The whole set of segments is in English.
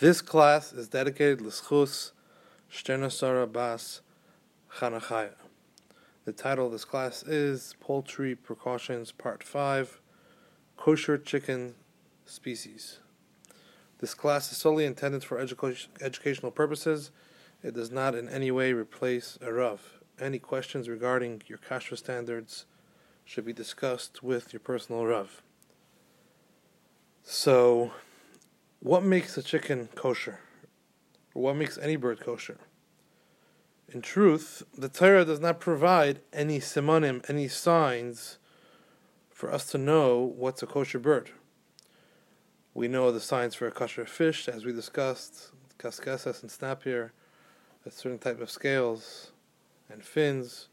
This class is dedicated l'schus Shtenasara Bas Chanachaya. The title of this class is Poultry Precautions Part 5 Kosher Chicken Species. This class is solely intended for education, educational purposes. It does not in any way replace a Rav. Any questions regarding your kashrut standards should be discussed with your personal Rav. So, what makes a chicken kosher? Or what makes any bird kosher? In truth, the Torah does not provide any simonim, any signs for us to know what's a kosher bird. We know the signs for a kosher fish, as we discussed, kaskesas and snapir, a certain type of scales and fins.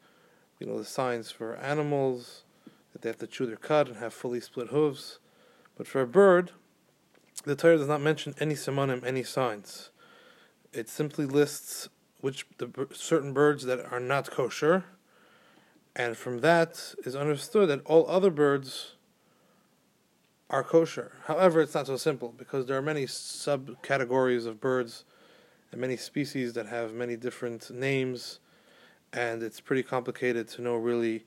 We know the signs for animals, that they have to chew their cud and have fully split hooves. But for a bird, the Torah does not mention any simonim, any signs. It simply lists which the certain birds that are not kosher, and from that is understood that all other birds are kosher. However, it's not so simple because there are many subcategories of birds and many species that have many different names, and it's pretty complicated to know really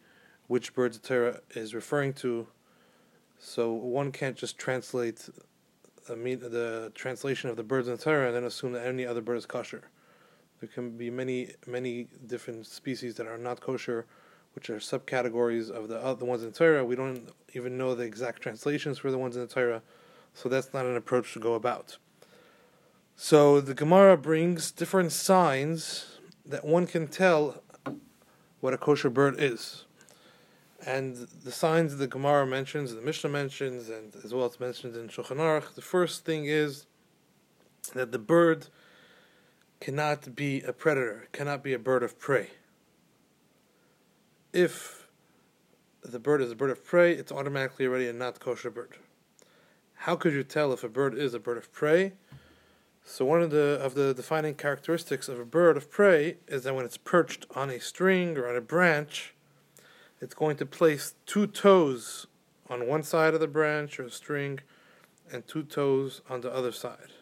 which birds the Torah is referring to. So one can't just translate the translation of the birds in the Torah and then assume that any other bird is kosher. There can be many, many different species that are not kosher, which are subcategories of the the ones in the Torah. We don't even know the exact translations for the ones in the Torah, so that's not an approach to go about. So the Gemara brings different signs that one can tell what a kosher bird is. And the signs the Gemara mentions, the Mishnah mentions, and as well as mentioned in Shulchan Aruch, the first thing is that the bird cannot be a predator, cannot be a bird of prey. If the bird is a bird of prey, it's automatically already a not kosher bird. How could you tell if a bird is a bird of prey? So one of the of the defining characteristics of a bird of prey is that when it's perched on a string or on a branch, it's going to place two toes on one side of the branch or string and two toes on the other side.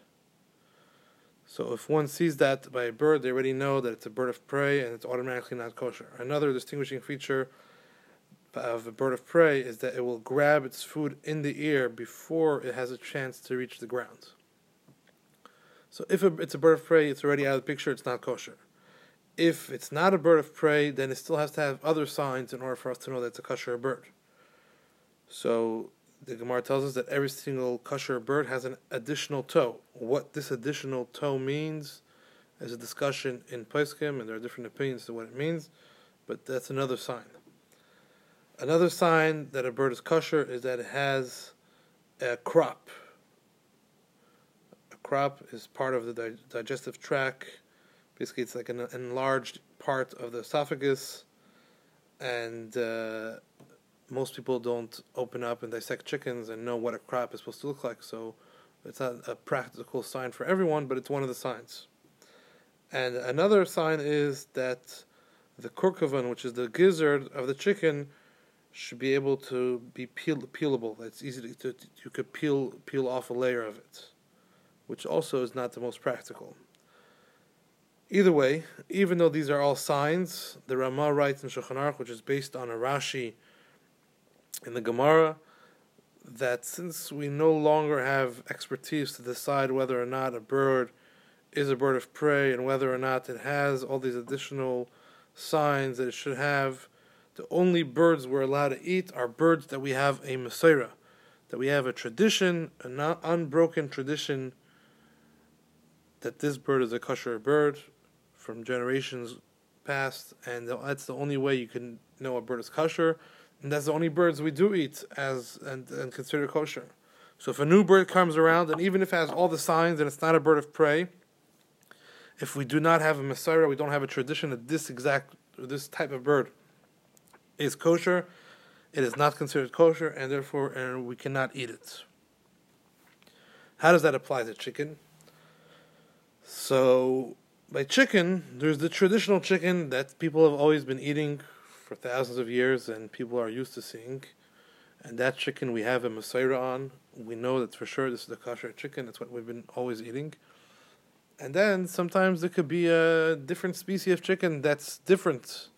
So if one sees that by a bird, they already know that it's a bird of prey and it's automatically not kosher. Another distinguishing feature of a bird of prey is that it will grab its food in the air before it has a chance to reach the ground. So if it's a bird of prey, it's already out of the picture, it's not kosher if it's not a bird of prey, then it still has to have other signs in order for us to know that it's a kosher bird. So the Gemara tells us that every single kosher bird has an additional toe. What this additional toe means is a discussion in Peskim, and there are different opinions to what it means, but that's another sign. Another sign that a bird is kosher is that it has a crop. A crop is part of the digestive tract Basically, it's like an enlarged part of the esophagus, and uh, most people don't open up and dissect chickens and know what a crop is supposed to look like. So it's not a practical sign for everyone, but it's one of the signs. And another sign is that the kurkuvan, which is the gizzard of the chicken, should be able to be peel, peelable. It's easy to, to you could peel peel off a layer of it, which also is not the most practical. Either way, even though these are all signs, the Rama writes in Shulchan Aruch, which is based on a Rashi in the Gemara, that since we no longer have expertise to decide whether or not a bird is a bird of prey and whether or not it has all these additional signs that it should have, the only birds we're allowed to eat are birds that we have a mesorah, that we have a tradition, an unbroken tradition that this bird is a kosher bird, from generations past, and that's the only way you can know a bird is kosher, and that's the only birds we do eat as and, and consider kosher. So if a new bird comes around, and even if it has all the signs and it's not a bird of prey, if we do not have a mesorah, we don't have a tradition that this exact this type of bird is kosher, it is not considered kosher, and therefore and we cannot eat it. How does that apply to chicken? So by chicken, there's the traditional chicken that people have always been eating for thousands of years and people are used to seeing. And that chicken we have a mesorah on. We know that for sure this is the kosher chicken. That's what we've been always eating. And then sometimes it could be a different species of chicken that's different.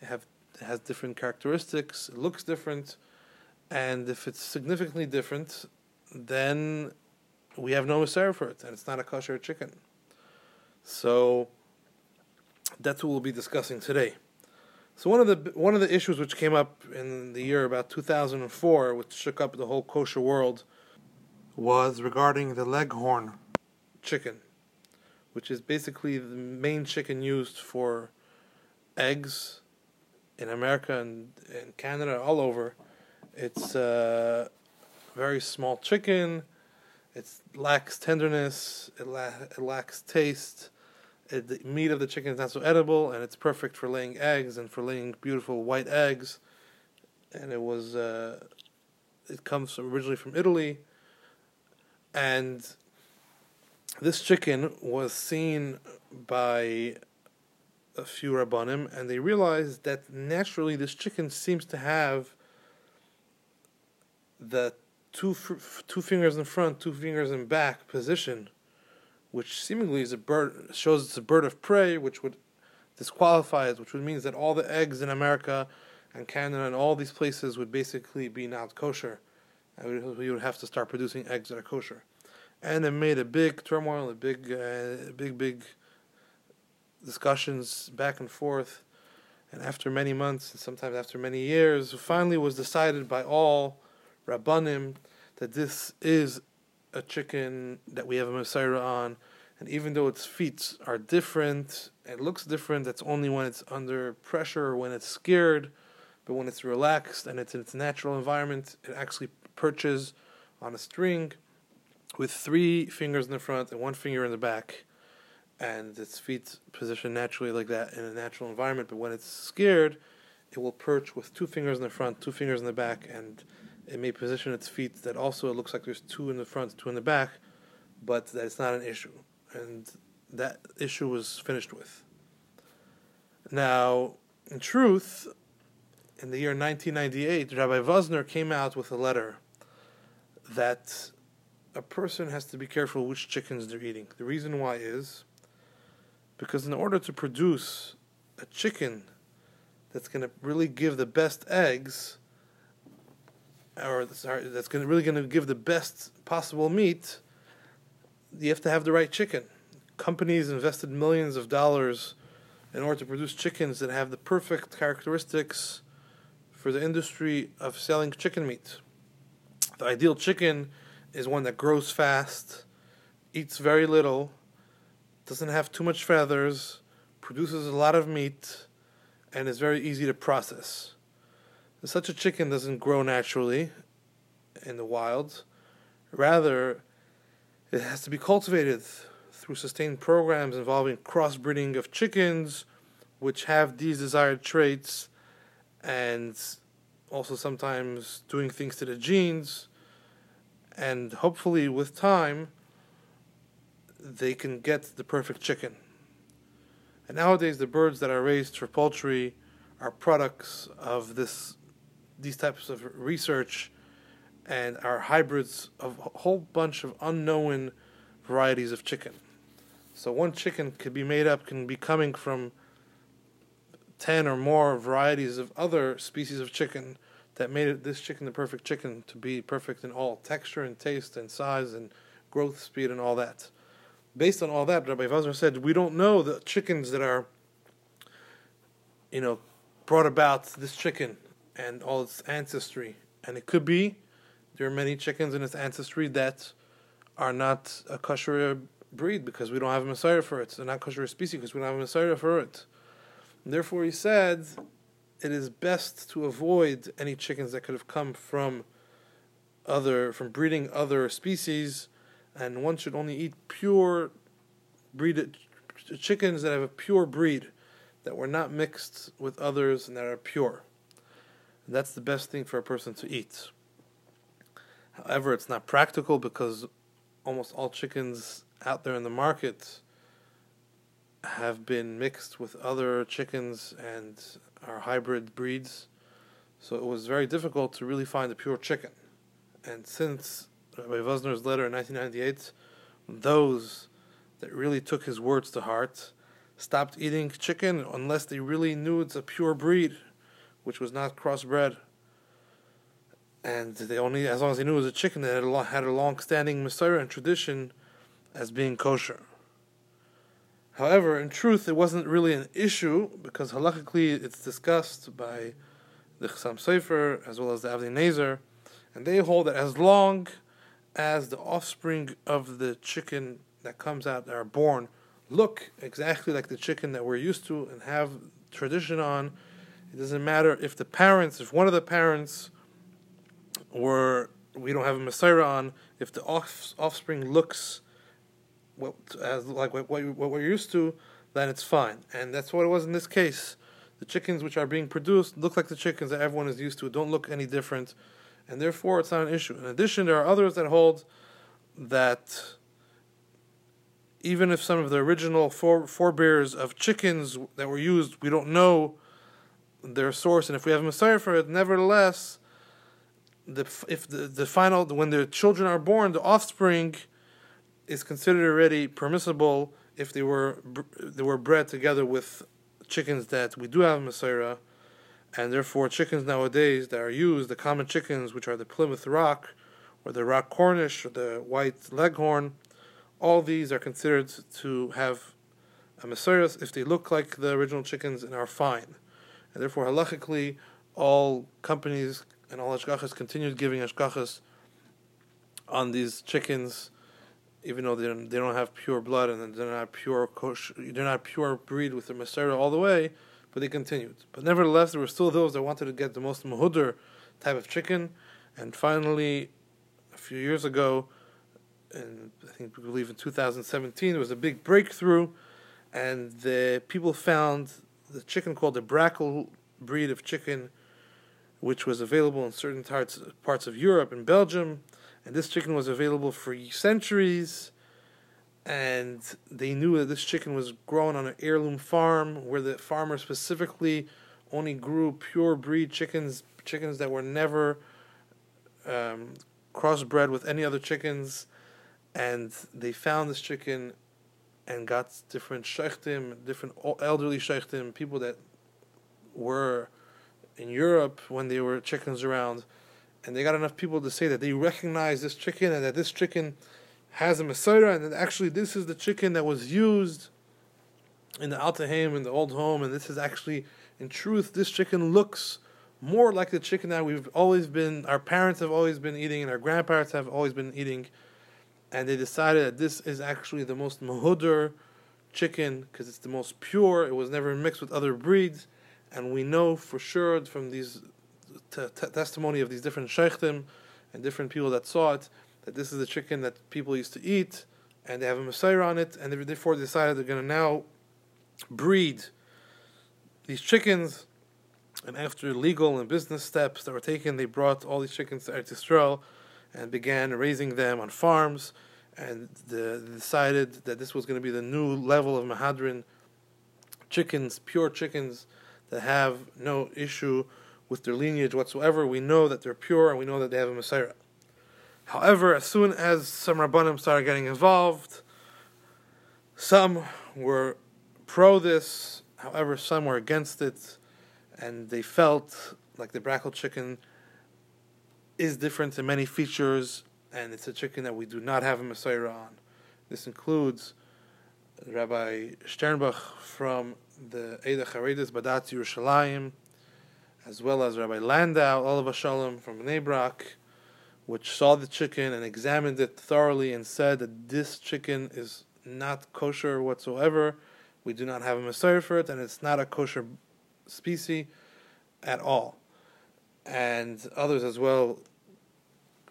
It have it has different characteristics, it looks different, and if it's significantly different, then we have no mesorah for it, and it's not a kosher chicken. So that's what we'll be discussing today. So one of the one of the issues which came up in the year about 2004, which shook up the whole kosher world, was regarding the leghorn chicken, which is basically the main chicken used for eggs in America and, and Canada, all over. It's a very small chicken. It lacks tenderness. It, la- it lacks taste. It, the meat of the chicken is not so edible, and it's perfect for laying eggs and for laying beautiful white eggs. And it was, uh, it comes originally from Italy, and this chicken was seen by a few rabbanim, and they realized that naturally this chicken seems to have the two two fingers in front, two fingers in back position, which seemingly is a bird shows it's a bird of prey, which would disqualify it, which would mean that all the eggs in America and Canada and all these places would basically be not kosher, and we would have to start producing eggs that are kosher, and it made a big turmoil, a big, uh, big, big discussions back and forth. And after many months, and sometimes after many years, finally was decided by all Rabbanim that this is a chicken that we have a mesorah on. And even though its feet are different, it looks different, that's only when it's under pressure or when it's scared. But when it's relaxed and it's in its natural environment, it actually perches on a string with three fingers in the front and one finger in the back and its feet position naturally like that in a natural environment. But when it's scared, it will perch with two fingers in the front, two fingers in the back, and it may position its feet that also it looks like there's two in the front, two in the back, but that it's not an issue. And that issue was finished with. Now, in truth, in the year 1998, Rabbi Vosner came out with a letter that a person has to be careful which chickens they're eating. The reason why is because in order to produce a chicken that's going to really give the best eggs, or sorry, that's to really going to give the best possible meat, you have to have the right chicken. Companies invested millions of dollars in order to produce chickens that have the perfect characteristics for the industry of selling chicken meat. The ideal chicken is one that grows fast, eats very little, doesn't have too much feathers, produces a lot of meat, and is very easy to process. Such a chicken doesn't grow naturally in the wild. Rather, it has to be cultivated through sustained programs involving crossbreeding of chickens which have these desired traits and also sometimes doing things to the genes and hopefully with time they can get the perfect chicken. And nowadays, the birds that are raised for poultry are products of this, these types of research, and are hybrids of a whole bunch of unknown varieties of chicken. So one chicken could be made up, can be coming from ten or more varieties of other species of chicken that made it, this chicken the perfect chicken to be perfect in all texture and taste and size and growth speed and all that based on all that, Rabbi Vosner said, we don't know the chickens that are, you know, brought about this chicken and all its ancestry. And it could be there are many chickens in its ancestry that are not a kosher breed because we don't have a mesorah for it. They're not kosher species because we don't have a mesorah for it. And therefore, he said it is best to avoid any chickens that could have come from other from breeding other species and one should only eat pure breed chickens that have a pure breed that were not mixed with others and that are pure. And that's the best thing for a person to eat. However, it's not practical because almost all chickens out there in the market have been mixed with other chickens and are hybrid breeds. So it was very difficult to really find a pure chicken. And since Rabbi Vosner's letter in 1998, those that really took his words to heart stopped eating chicken unless they really knew it's a pure breed, which was not crossbred. And they only, as long as they knew it was a chicken, that had a, had a long-standing mesorah and tradition as being kosher. However, in truth, it wasn't really an issue because halakhically it's discussed by the Chassam Sofer as well as the Avnei Nezer, and they hold that as long as the offspring of the chicken that comes out that are born look exactly like the chicken that we're used to and have tradition on. It doesn't matter if the parents, if one of the parents were, we don't have a mesorah on, if the off, offspring looks what, as like what, what, we're used to, then it's fine. And that's what it was in this case. The chickens which are being produced look like the chickens that everyone is used to, don't look any different, and therefore it's not an issue. In addition, there are others that hold that even if some of the original fore, forebears of chickens that were used, we don't know their source, and if we have a mesorah for it, nevertheless, the if the, the final when the children are born, the offspring is considered already permissible if they were they were bred together with chickens that we do have mesorah, and therefore chickens nowadays that are used, the common chickens which are the Plymouth Rock, or the Rock Cornish, or the White Leghorn all these are considered to have a mesorah if they look like the original chickens and are fine. And therefore, halachically, all companies and all ashgachas continued giving ashgachas on these chickens, even though they don't, they don't have pure blood and they're not pure kosher, they're not pure breed with the mesorah all the way, but they continued. But nevertheless, there were still those that wanted to get the most mahudr type of chicken, and finally, a few years ago, and I think we believe in 2017 there was a big breakthrough, and the people found the chicken called the Brakel breed of chicken, which was available in certain parts parts of Europe and Belgium, and this chicken was available for centuries. And they knew that this chicken was grown on an heirloom farm where the farmer specifically only grew pure breed chickens, chickens that were never um, crossbred with any other chickens and they found this chicken and got different shechtim, different elderly shechtim, people that were in Europe when they were chickens around, and they got enough people to say that they recognize this chicken and that this chicken has a mesorah, and that actually this is the chicken that was used in the Altaheim, in the old home, and this is actually, in truth, this chicken looks more like the chicken that we've always been, our parents have always been eating, and our grandparents have always been eating and they decided that this is actually the most mahudr chicken because it's the most pure. It was never mixed with other breeds, and we know for sure from these t- t- testimony of these different sheikhtim and different people that saw it that this is the chicken that people used to eat, and they have a mesorah on it, and they therefore decided they're going to now breed these chickens. And after legal and business steps that were taken, they brought all these chickens to Eretz Yisrael and began raising them on farms and the, decided that this was going to be the new level of Mahadrin chickens, pure chickens that have no issue with their lineage whatsoever. We know that they're pure and we know that they have a mesorah. However, as soon as some Rabbanim started getting involved, some were pro this, however, some were against it, and they felt like the Brakel chicken is different in many features, and it's a chicken that we do not have a mesorah on. This includes Rabbi Sternbuch from the Eda Charedis Badat Yerushalayim, as well as Rabbi Landau, Oliver Shalom from Bnei Brak, which saw the chicken and examined it thoroughly and said that this chicken is not kosher whatsoever. We do not have a mesorah for it, and it's not a kosher species at all and others as well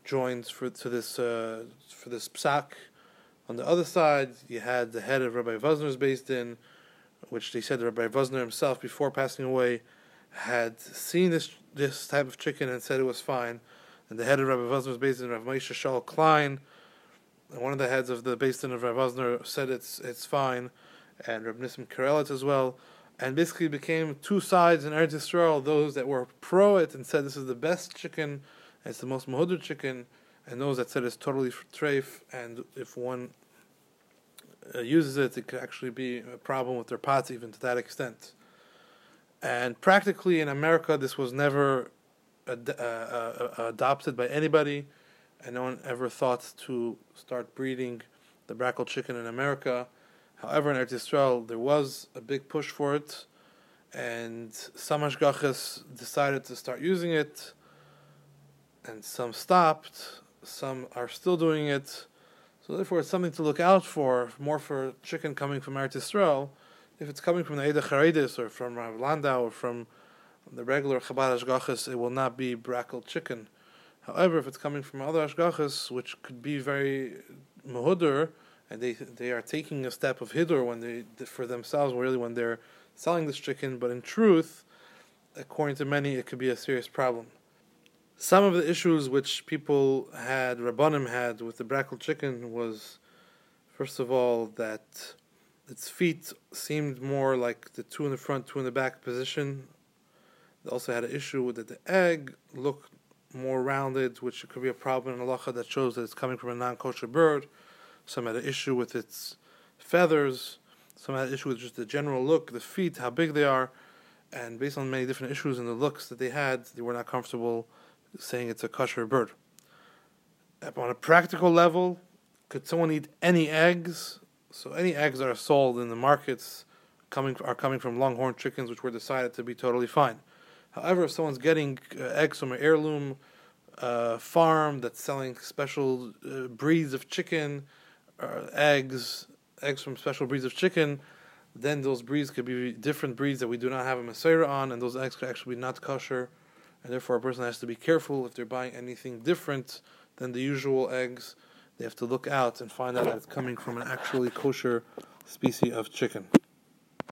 joined for to this uh, for this psak. On the other side, you had the head of Rabbi Vosner's beis din, which they said Rabbi Vosner himself, before passing away, had seen this this type of chicken and said it was fine. And the head of Rabbi Vosner's beis din, Rabbi Moshe Shaul Klein, one of the heads of the beis din of Rabbi Vosner, said it's it's fine, and Rabbi Nissim Karelitz as well and basically became two sides in Eretz Yisrael, those that were pro it and said this is the best chicken, it's the most mahudr chicken, and those that said it's totally treif, and if one uh, uses it, it could actually be a problem with their pots, even to that extent. And practically in America, this was never ad- uh, uh, adopted by anybody, and no one ever thought to start breeding the Brakel chicken in America. However, in Eretz Yisrael, there was a big push for it, and some Hashgachas decided to start using it, and some stopped, some are still doing it. So therefore, it's something to look out for, more for chicken coming from Eretz Yisrael. If it's coming from the Eda Charedis or from Rav Landau or from the regular Chabad Hashgachas, it will not be Brakel chicken. However, if it's coming from other Hashgachas, which could be very muhudur, and they they are taking a step of hidur when they for themselves, really when they're selling this chicken, but in truth, according to many, it could be a serious problem. Some of the issues which people had, Rabbanim had with the Brakel chicken was, first of all, that its feet seemed more like the two in the front, two in the back position. They also had an issue with that the egg looked more rounded, which could be a problem in halacha that shows that it's coming from a non-kosher bird. Some had an issue with its feathers. Some had an issue with just the general look, the feet, how big they are, and based on many different issues and the looks that they had, they were not comfortable saying it's a kosher bird. On a practical level, could someone eat any eggs? So any eggs that are sold in the markets coming are coming from leghorn chickens, which were decided to be totally fine. However, if someone's getting uh, eggs from an heirloom uh, farm that's selling special uh, breeds of chicken, uh, eggs, eggs from special breeds of chicken, then those breeds could be different breeds that we do not have a mesorah on, and those eggs could actually be not kosher, and therefore a person has to be careful if they're buying anything different than the usual eggs. They have to look out and find out that it's coming from an actually kosher species of chicken.